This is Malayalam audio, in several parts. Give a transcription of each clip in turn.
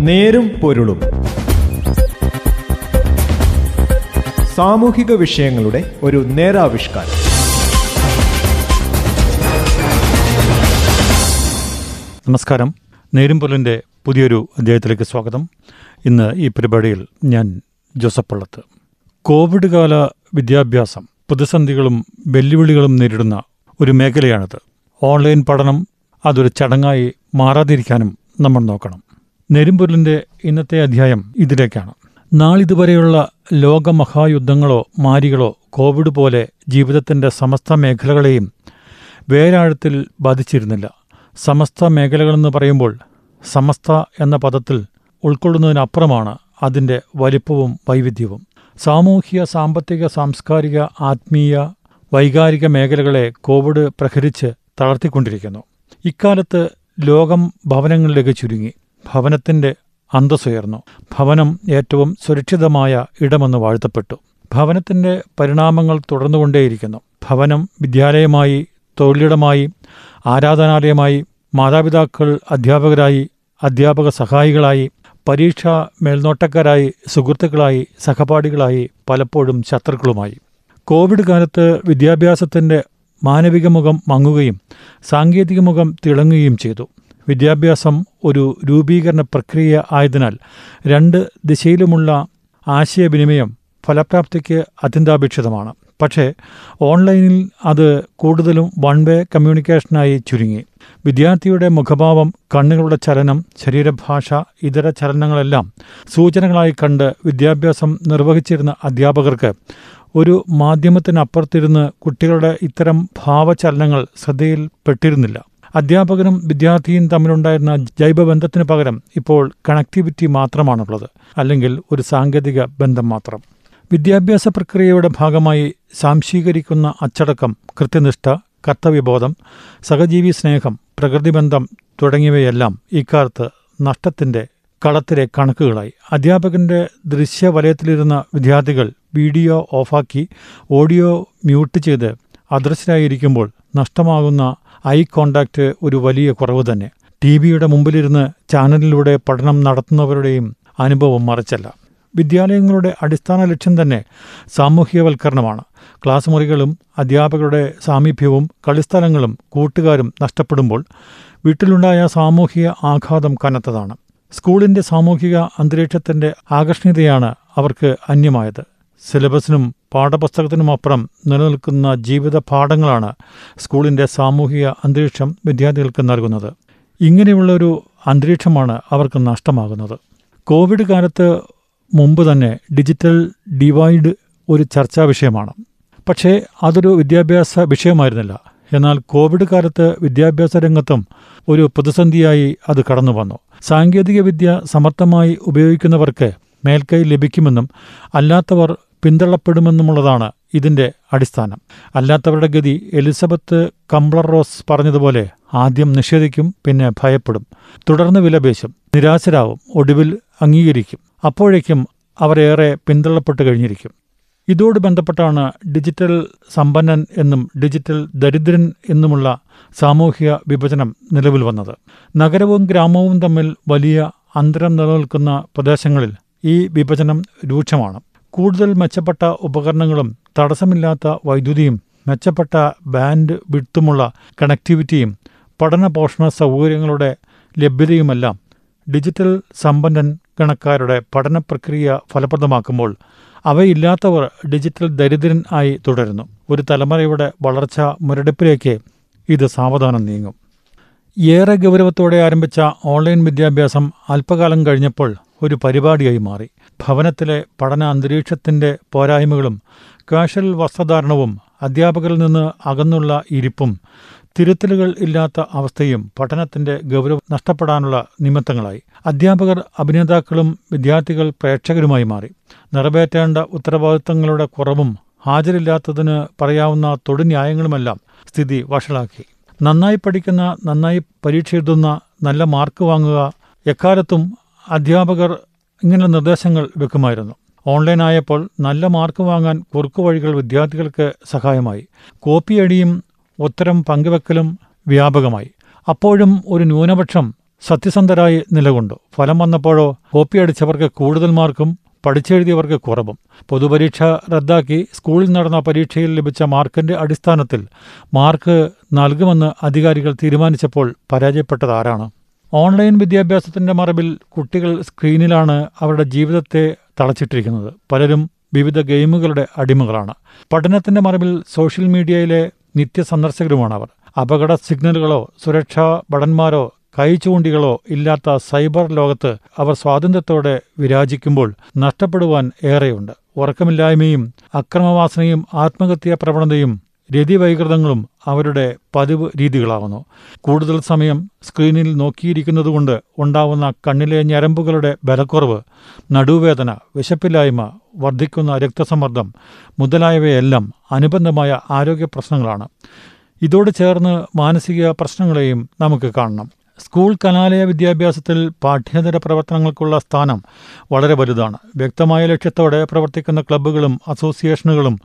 നേരും പൊരുളും. സാമൂഹിക വിഷയങ്ങളുടെ ഒരു നേരാവിഷ്കാരം. നമസ്കാരം. നേരും പൊരുളിന്റെ പുതിയൊരു അധ്യായത്തിലേക്ക് സ്വാഗതം. ഇന്ന് ഈ പരിപാടിയിൽ ഞാൻ ജോസഫ് പള്ളത്ത്. കോവിഡ് കാല വിദ്യാഭ്യാസം പ്രതിസന്ധികളും വെല്ലുവിളികളും നേരിടുന്ന ഒരു മേഖലയാണിത്. ഓൺലൈൻ പഠനം അതൊരു ചടങ്ങായി മാറാതിരിക്കാനും നമ്മൾ നോക്കണം. നെരുമ്പൊലിന്റെ ഇന്നത്തെ അധ്യായം ഇതിലേക്കാണ്. നാളിതുവരെയുള്ള ലോകമഹായുദ്ധങ്ങളോ മാരികളോ കോവിഡ് പോലെ ജീവിതത്തിന്റെ സമസ്ത മേഖലകളെയും വേരാഴത്തിൽ ബാധിച്ചിരുന്നില്ല. സമസ്ത മേഖലകളെന്ന് പറയുമ്പോൾ സമസ്ത എന്ന പദത്തിൽ ഉൾക്കൊള്ളുന്നതിനപ്പുറമാണ് അതിന്റെ വലിപ്പവും വൈവിധ്യവും. സാമൂഹിക സാമ്പത്തിക സാംസ്കാരിക ആത്മീയ വൈകാരിക മേഖലകളെ കോവിഡ് പ്രഹരിച്ച് തളർത്തിക്കൊണ്ടിരിക്കുന്നു. ഇക്കാലത്ത് ലോകം ഭവനങ്ങളിലേക്ക് ചുരുങ്ങി. ഭവനത്തിന്റെ അന്തസ്സുയർന്നു. ഭവനം ഏറ്റവും സുരക്ഷിതമായ ഇടമെന്ന് വാഴ്ത്തപ്പെട്ടു. ഭവനത്തിന്റെ പരിണാമങ്ങൾ തുടർന്നുകൊണ്ടേയിരിക്കുന്നു. ഭവനം വിദ്യാലയമായി തൊഴിലിടമായി ആരാധനാലയമായി മാതാപിതാക്കൾ അധ്യാപകരായി അധ്യാപക സഹായികളായി പരീക്ഷാ മേൽനോട്ടക്കാരായി സുഹൃത്തുക്കളായി സഹപാഠികളായി പലപ്പോഴും ശത്രുക്കളുമായി. കോവിഡ് കാലത്ത് വിദ്യാഭ്യാസത്തിന്റെ മാനവിക മുഖം മങ്ങുകയും സാങ്കേതിക മുഖം തിളങ്ങുകയും ചെയ്തു. വിദ്യാഭ്യാസം ഒരു രൂപീകരണ പ്രക്രിയ ആയതിനാൽ രണ്ട് ദിശയിലുമുള്ള ആശയവിനിമയം ഫലപ്രാപ്തിക്ക് അത്യന്താപേക്ഷിതമാണ്. പക്ഷേ ഓൺലൈനിൽ അത് കൂടുതലും വൺ വേ കമ്മ്യൂണിക്കേഷനായി ചുരുങ്ങി. വിദ്യാർത്ഥിയുടെ മുഖഭാവം കണ്ണുകളുടെ ചലനം ശരീരഭാഷ ഇതര ചലനങ്ങളെല്ലാം സൂചനകളായി കണ്ട് വിദ്യാഭ്യാസം നിർവഹിച്ചിരുന്ന അധ്യാപകർക്ക് ഒരു മാധ്യമത്തിനപ്പുറത്തിരുന്ന് കുട്ടികളുടെ ഇത്തരം ഭാവചലനങ്ങൾ ശ്രദ്ധയിൽപ്പെട്ടിരുന്നില്ല. അധ്യാപകനും വിദ്യാർത്ഥിയും തമ്മിലുണ്ടായിരുന്ന ജൈവബന്ധത്തിന് പകരം ഇപ്പോൾ കണക്ടിവിറ്റി മാത്രമാണുള്ളത് അല്ലെങ്കിൽ ഒരു സാങ്കേതിക ബന്ധം മാത്രം. വിദ്യാഭ്യാസ പ്രക്രിയയുടെ ഭാഗമായി സാംശീകരിക്കുന്ന അച്ചടക്കം കൃത്യനിഷ്ഠ കർത്തവ്യബോധം സഹജീവി സ്നേഹം പ്രകൃതിബന്ധം തുടങ്ങിയവയെല്ലാം ഇക്കാലത്ത് നഷ്ടത്തിന്റെ കളത്തിലെ കണക്കുകളായി. അധ്യാപകന്റെ ദൃശ്യവലയത്തിലിരുന്ന വിദ്യാർത്ഥികൾ വീഡിയോ ഓഫാക്കി ഓഡിയോ മ്യൂട്ട് ചെയ്ത് അദൃശ്യരായിരിക്കുമ്പോൾ നഷ്ടമാകുന്ന ഐ കോണ്ടാക്റ്റ് ഒരു വലിയ കുറവ് തന്നെ. ടി വിയുടെ മുമ്പിലിരുന്ന് ചാനലിലൂടെ പഠനം നടത്തുന്നവരുടെയും അനുഭവം മറിച്ചല്ല. വിദ്യാലയങ്ങളുടെ അടിസ്ഥാന ലക്ഷ്യം തന്നെ സാമൂഹ്യവൽക്കരണമാണ്. ക്ലാസ് മുറികളും അധ്യാപകരുടെ സാമീപ്യവും കളിസ്ഥലങ്ങളും കൂട്ടുകാരും നഷ്ടപ്പെടുമ്പോൾ വീട്ടിലുണ്ടായ സാമൂഹിക ആഘാതം കനത്തതാണ്. സ്കൂളിന്റെ സാമൂഹിക അന്തരീക്ഷത്തിന്റെ ആകർഷണീയതയാണ് അവർക്ക് അന്യമായത്. സിലബസിനും പാഠപുസ്തകത്തിനുമപ്പുറം നിലനിൽക്കുന്ന ജീവിത പാഠങ്ങളാണ് സ്കൂളിന്റെ സാമൂഹിക അന്തരീക്ഷം വിദ്യാർത്ഥികൾക്ക് നൽകുന്നത്. ഇങ്ങനെയുള്ള ഒരു അന്തരീക്ഷമാണ് അവർക്ക് നഷ്ടമാകുന്നത്. കോവിഡ് കാലത്ത് മുമ്പ് തന്നെ ഡിജിറ്റൽ ഡിവൈഡ് ഒരു ചർച്ചാ വിഷയമാണ്. പക്ഷേ അതൊരു വിദ്യാഭ്യാസ വിഷയമായിരുന്നില്ല. എന്നാൽ കോവിഡ് കാലത്ത് വിദ്യാഭ്യാസ രംഗത്തും ഒരു പ്രതിസന്ധിയായി അത് കടന്നു വന്നു. സാങ്കേതികവിദ്യ സമർത്ഥമായി ഉപയോഗിക്കുന്നവർക്ക് മേൽക്കൈ ലഭിക്കുമെന്നും അല്ലാത്തവർ പിന്തള്ളപ്പെടുമെന്നുമുള്ളതാണ് ഇതിന്റെ അടിസ്ഥാനം. അല്ലാത്തവരുടെ ഗതി എലിസബത്ത് കംബ്ലർ റോസ് പറഞ്ഞതുപോലെ ആദ്യം നിഷേധിക്കും പിന്നെ ഭയപ്പെടും. തുടർന്ന് വിലപേശും നിരാശരാവും ഒടുവിൽ അംഗീകരിക്കും. അപ്പോഴേക്കും അവരേറെ പിന്തള്ളപ്പെട്ട് കഴിഞ്ഞിരിക്കും. ഇതോട് ബന്ധപ്പെട്ടാണ് ഡിജിറ്റൽ സമ്പന്നൻ എന്നും ഡിജിറ്റൽ ദരിദ്രൻ എന്നുമുള്ള സാമൂഹിക വിഭജനം നിലവിൽ വന്നത്. നഗരവും ഗ്രാമവും തമ്മിൽ വലിയ അന്തരം നിലനിൽക്കുന്ന പ്രദേശങ്ങളിൽ ഈ വിഭജനം രൂക്ഷമാണ്. കൂടുതൽ മെച്ചപ്പെട്ട ഉപകരണങ്ങളും തടസ്സമില്ലാത്ത വൈദ്യുതിയും മെച്ചപ്പെട്ട ബാൻഡ് വിട്ടുമുള്ള കണക്ടിവിറ്റിയും പഠന പോഷണ സൗകര്യങ്ങളുടെ ലഭ്യതയുമെല്ലാം ഡിജിറ്റൽ സമ്പന്നൻ ഗണക്കാരുടെ പഠന പ്രക്രിയ ഫലപ്രദമാക്കുമ്പോൾ അവയില്ലാത്തവർ ഡിജിറ്റൽ ദരിദ്രൻ ആയി തുടരുന്നു. ഒരു തലമുറയുടെ വളർച്ച മുരടിപ്പിലേക്ക് ഇത് സാവധാനം നീങ്ങും. ഏറെ ഗൗരവത്തോടെ ആരംഭിച്ച ഓൺലൈൻ വിദ്യാഭ്യാസം അല്പകാലം കഴിഞ്ഞപ്പോൾ ഒരു പരിപാടിയായി മാറി. ഭവനത്തിലെ പഠന അന്തരീക്ഷത്തിന്റെ പോരായ്മകളും കാഷ്വൽ വസ്ത്രധാരണവും അധ്യാപകരിൽ നിന്ന് അകന്നുള്ള ഇരിപ്പും തിരുത്തലുകൾ ഇല്ലാത്ത അവസ്ഥയും പഠനത്തിന്റെ ഗൗരവം നഷ്ടപ്പെടാനുള്ള നിമിത്തങ്ങളായി. അധ്യാപകർ അഭിനേതാക്കളും വിദ്യാർത്ഥികൾ പ്രേക്ഷകരുമായി മാറി. നിറവേറ്റേണ്ട ഉത്തരവാദിത്തങ്ങളുടെ കുറവും ഹാജരില്ലാത്തതിന് പറയാവുന്ന തൊടുന്യായങ്ങളുമെല്ലാം സ്ഥിതി വഷളാക്കി. നന്നായി പഠിക്കുന്ന നന്നായി പരീക്ഷ എഴുതുന്ന നല്ല മാർക്ക് വാങ്ങുക എക്കാലത്തും അധ്യാപകർ ഇങ്ങനെ നിർദ്ദേശങ്ങൾ വെക്കുമായിരുന്നു. ഓൺലൈനായപ്പോൾ നല്ല മാർക്ക് വാങ്ങാൻ കുറുക്കു വഴികൾ വിദ്യാർത്ഥികൾക്ക് സഹായമായി. കോപ്പി അടിയും ഉത്തരം പങ്കുവെക്കലും വ്യാപകമായി. അപ്പോഴും ഒരു ന്യൂനപക്ഷം സത്യസന്ധരായി നിലകൊണ്ടു. ഫലം വന്നപ്പോഴോ കോപ്പി അടിച്ചവർക്ക് കൂടുതൽ മാർക്കും പഠിച്ചെഴുതിയവർക്ക് കുറവും. പൊതുപരീക്ഷ റദ്ദാക്കി സ്കൂളിൽ നടന്ന പരീക്ഷയിൽ ലഭിച്ച മാർക്കിന്റെ അടിസ്ഥാനത്തിൽ മാർക്ക് നൽകുമെന്ന് അധികാരികൾ തീരുമാനിച്ചപ്പോൾ പരാജയപ്പെട്ടത് ആരാണ് ഓൺലൈൻ വിദ്യാഭ്യാസത്തിന്റെ മറവിൽ കുട്ടികൾ സ്ക്രീനിലാണ് അവരുടെ ജീവിതത്തെ തളച്ചിട്ടിരിക്കുന്നത്. പലരും വിവിധ ഗെയിമുകളുടെ അടിമകളാണ്. പഠനത്തിന്റെ മറവിൽ സോഷ്യൽ മീഡിയയിലെ നിത്യസന്ദർശകരുമാണ് അവർ അപകട സിഗ്നലുകളോ സുരക്ഷാ ഭടന്മാരോ കൈചൂണ്ടികളോ ഇല്ലാത്ത സൈബർ ലോകത്ത് അവർ സ്വാതന്ത്ര്യത്തോടെ വിരാജിക്കുമ്പോൾ നഷ്ടപ്പെടുവാൻ ഏറെയുണ്ട്. ഉറക്കമില്ലായ്മയും അക്രമവാസനയും ആത്മഹത്യാ പ്രവണതയും രതിവൈകൃതങ്ങളും അവരുടെ പതിവ് രീതികളാവുന്നു. കൂടുതൽ സമയം സ്ക്രീനിൽ നോക്കിയിരിക്കുന്നതുകൊണ്ട് ഉണ്ടാവുന്ന കണ്ണിലെ ഞരമ്പുകളുടെ ബലക്കുറവ് നടുവേദന വിശപ്പില്ലായ്മ വർദ്ധിക്കുന്ന രക്തസമ്മർദ്ദം മുതലായവയെല്ലാം അനുബന്ധമായ ആരോഗ്യ പ്രശ്നങ്ങളാണ്. ഇതോട് ചേർന്ന് മാനസിക പ്രശ്നങ്ങളെയും നമുക്ക് കാണണം. സ്കൂൾ കലാലയ വിദ്യാഭ്യാസത്തിൽ പാഠ്യേതര പ്രവർത്തനങ്ങൾക്കുള്ള സ്ഥാനം വളരെ വലുതാണ്. വ്യക്തമായ ലക്ഷ്യത്തോടെ പ്രവർത്തിക്കുന്ന ക്ലബ്ബുകളും അസോസിയേഷനുകളും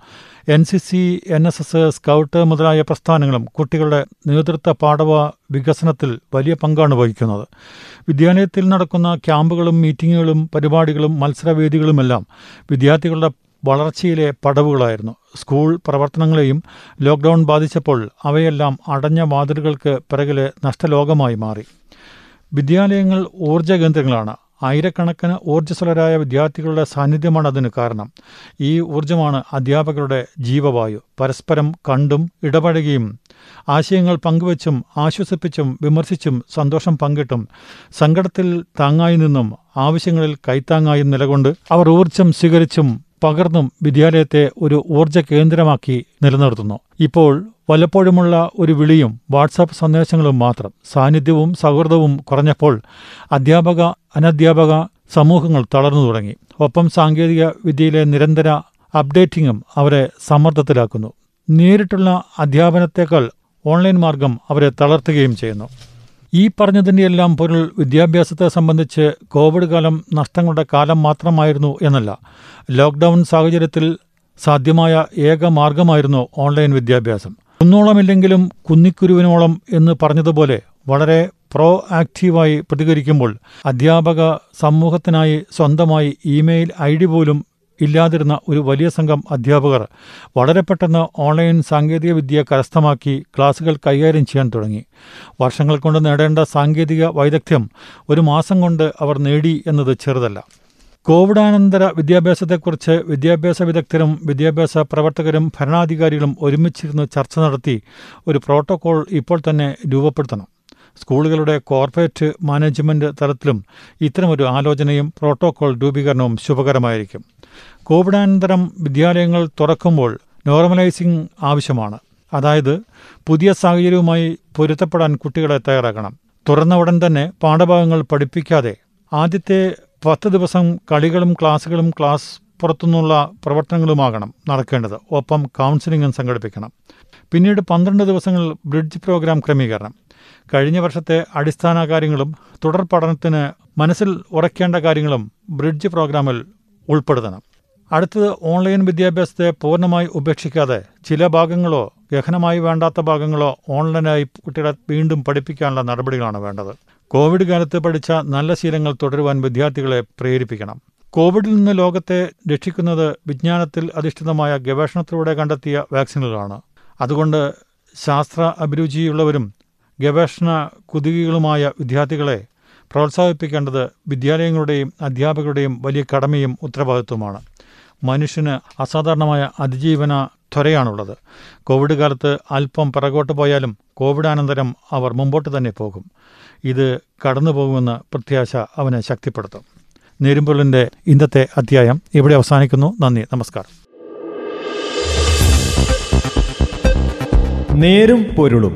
N C C N S S scout മുതലായ പ്രസ്ഥാനങ്ങളും കുട്ടികളുടെ നേതൃത്വ പാഠവ വികസനത്തിൽ വലിയ പങ്കാണ് വഹിക്കുന്നത്. വിദ്യാലയത്തിൽ നടക്കുന്ന ക്യാമ്പുകളും മീറ്റിങ്ങുകളും പരിപാടികളും മത്സരവേദികളുമെല്ലാം വിദ്യാർത്ഥികളുടെ വളർച്ചയിലെ പടവുകളായിരുന്നു. സ്കൂൾ പ്രവർത്തനങ്ങളെയും ലോക്ക്ഡൗൺ ബാധിച്ചപ്പോൾ അവയെല്ലാം അടഞ്ഞ വാതിലുകൾക്ക് പിറകിലെ നഷ്ടലോകമായി മാറി. വിദ്യാലയങ്ങൾ ഊർജ കേന്ദ്രങ്ങളാണ് ആയിരക്കണക്കിന് ഊർജസ്വലരായ വിദ്യാർത്ഥികളുടെ സാന്നിധ്യമാണ് അതിന് കാരണം. ഈ ഊർജമാണ് അധ്യാപകരുടെ ജീവവായു. പരസ്പരം കണ്ടും ഇടപഴകിയും ആശയങ്ങൾ പങ്കുവച്ചും ആശ്വസിപ്പിച്ചും വിമർശിച്ചും സന്തോഷം പങ്കിട്ടും സങ്കടത്തിൽ താങ്ങായി നിന്നും ആവശ്യങ്ങളിൽ കൈത്താങ്ങായും നിലകൊണ്ട് അവർ ഊർജം സ്വീകരിച്ചും പകർന്നും വിദ്യാലയത്തെ ഒരു ഊർജ കേന്ദ്രമാക്കി നിലനിർത്തുന്നു. ഇപ്പോൾ വല്ലപ്പോഴുമുള്ള ഒരു വിളിയും വാട്സാപ്പ് സന്ദേശങ്ങളും മാത്രം സാന്നിധ്യവും സൗഹൃദവും കുറഞ്ഞപ്പോൾ അധ്യാപക അനധ്യാപക സമൂഹങ്ങൾ തളർന്നു തുടങ്ങി. ഒപ്പം സാങ്കേതിക വിദ്യയിലെ നിരന്തര അപ്ഡേറ്റിംഗും അവരെ സമ്മർദ്ദത്തിലാക്കുന്നു. നേരിട്ടുള്ള അധ്യാപനത്തേക്കാൾ ഓൺലൈൻ മാർഗം അവരെ തളർത്തുകയും ചെയ്യുന്നു. ഈ പറഞ്ഞതിന്റെയെല്ലാം പൊരുൾ വിദ്യാഭ്യാസത്തെ സംബന്ധിച്ച് കോവിഡ് കാലം നഷ്ടങ്ങളുടെ കാലം മാത്രമായിരുന്നു എന്നല്ല. ലോക്ക്ഡൗൺ സാഹചര്യത്തിൽ സാധ്യമായ ഏക മാർഗമായിരുന്നു ഓൺലൈൻ വിദ്യാഭ്യാസം. കുന്നോളമില്ലെങ്കിലും കുന്നിക്കുരുവിനോളം എന്ന് പറഞ്ഞതുപോലെ വളരെ പ്രോ ആക്റ്റീവായി പ്രതികരിക്കുമ്പോൾ അധ്യാപക സമൂഹത്തിനായി സ്വന്തമായി ഇമെയിൽ ഐ ഡി പോലും ഇല്ലാതിരുന്ന ഒരു വലിയ സംഘം അധ്യാപകർ വളരെ പെട്ടെന്ന് ഓൺലൈൻ സാങ്കേതികവിദ്യ കരസ്ഥമാക്കി ക്ലാസുകൾ കൈകാര്യം ചെയ്യാൻ തുടങ്ങി. വർഷങ്ങൾ കൊണ്ട് നേടേണ്ട സാങ്കേതിക വൈദഗ്ധ്യം ഒരു മാസം കൊണ്ട് അവർ നേടി എന്നത് ചെറുതല്ല. കോവിഡാനന്തര വിദ്യാഭ്യാസത്തെക്കുറിച്ച് വിദ്യാഭ്യാസ വിദഗ്ധരും വിദ്യാഭ്യാസ പ്രവർത്തകരും ഭരണാധികാരികളും ഒരുമിച്ചിരുന്ന് ചർച്ച നടത്തി ഒരു പ്രോട്ടോകോൾ ഇപ്പോൾ തന്നെ രൂപപ്പെടുത്തണം. സ്കൂളുകളുടെ കോർപ്പറേറ്റ് മാനേജ്മെന്റ് തലത്തിലും ഇത്തരമൊരു ആലോചനയും പ്രോട്ടോകോൾ രൂപീകരണവും ശുഭകരമായിരിക്കും. കോവിഡാനന്തരം വിദ്യാലയങ്ങൾ തുറക്കുമ്പോൾ നോർമലൈസിംഗ് ആവശ്യമാണ്. അതായത് പുതിയ സാഹചര്യവുമായി പൊരുത്തപ്പെടാൻ കുട്ടികളെ തയ്യാറാക്കണം തുറന്ന ഉടൻ തന്നെ പാഠഭാഗങ്ങൾ പഠിപ്പിക്കാതെ ആദ്യത്തെ പത്ത് ദിവസം കളികളും ക്ലാസ്സുകളും ക്ലാസ് പുറത്തുനിന്നുള്ള പ്രവർത്തനങ്ങളുമാകണം നടക്കേണ്ടത്. ഒപ്പം കൗൺസിലിംഗും സംഘടിപ്പിക്കണം. പിന്നീട് പന്ത്രണ്ട് ദിവസങ്ങൾ ബ്രിഡ്ജ് പ്രോഗ്രാം ക്രമീകരണം. കഴിഞ്ഞ വർഷത്തെ അടിസ്ഥാന കാര്യങ്ങളും തുടർ പഠനത്തിന് മനസ്സിൽ ഉറയ്ക്കേണ്ട കാര്യങ്ങളും ബ്രിഡ്ജ് പ്രോഗ്രാമിൽ ഉൾപ്പെടുത്തണം. അടുത്തത് ഓൺലൈൻ വിദ്യാഭ്യാസത്തെ പൂർണമായി ഉപേക്ഷിക്കാതെ ചില ഭാഗങ്ങളോ ഗഹനമായി വേണ്ടാത്ത ഭാഗങ്ങളോ ഓൺലൈനായി കുട്ടികളെ വീണ്ടും പഠിപ്പിക്കാനുള്ള നടപടികളാണ് വേണ്ടത്. കോവിഡ് കാലത്ത് പഠിച്ച നല്ല ശീലങ്ങൾ തുടരുവാൻ വിദ്യാർത്ഥികളെ പ്രേരിപ്പിക്കണം. കോവിഡിൽ നിന്ന് ലോകത്തെ രക്ഷിക്കുന്നത് വിജ്ഞാനത്തിൽ അധിഷ്ഠിതമായ ഗവേഷണത്തിലൂടെ കണ്ടെത്തിയ വാക്സിനുകളാണ്. അതുകൊണ്ട് ശാസ്ത്ര അഭിരുചിയുള്ളവരും ഗവേഷണ കുതുകികളുമായ വിദ്യാർത്ഥികളെ പ്രോത്സാഹിപ്പിക്കേണ്ടത് വിദ്യാലയങ്ങളുടെയും അധ്യാപകരുടെയും വലിയ കടമയും ഉത്തരവാദിത്വമാണ് മനുഷ്യന് അസാധാരണമായ അതിജീവന ത്വരയാണുള്ളത്. കോവിഡ് കാലത്ത് അല്പം പിറകോട്ട് പോയാലും കോവിഡാനന്തരം അവർ മുമ്പോട്ട് തന്നെ പോകും. ഇത് കടന്നു പോകുമെന്ന് പ്രത്യാശ അവനെ ശക്തിപ്പെടുത്തും. നേരുംപൊരുളിന്റെ ഇന്നത്തെ അധ്യായം ഇവിടെ അവസാനിക്കുന്നു. നന്ദി. നമസ്കാരം. നേരും പൊരുളും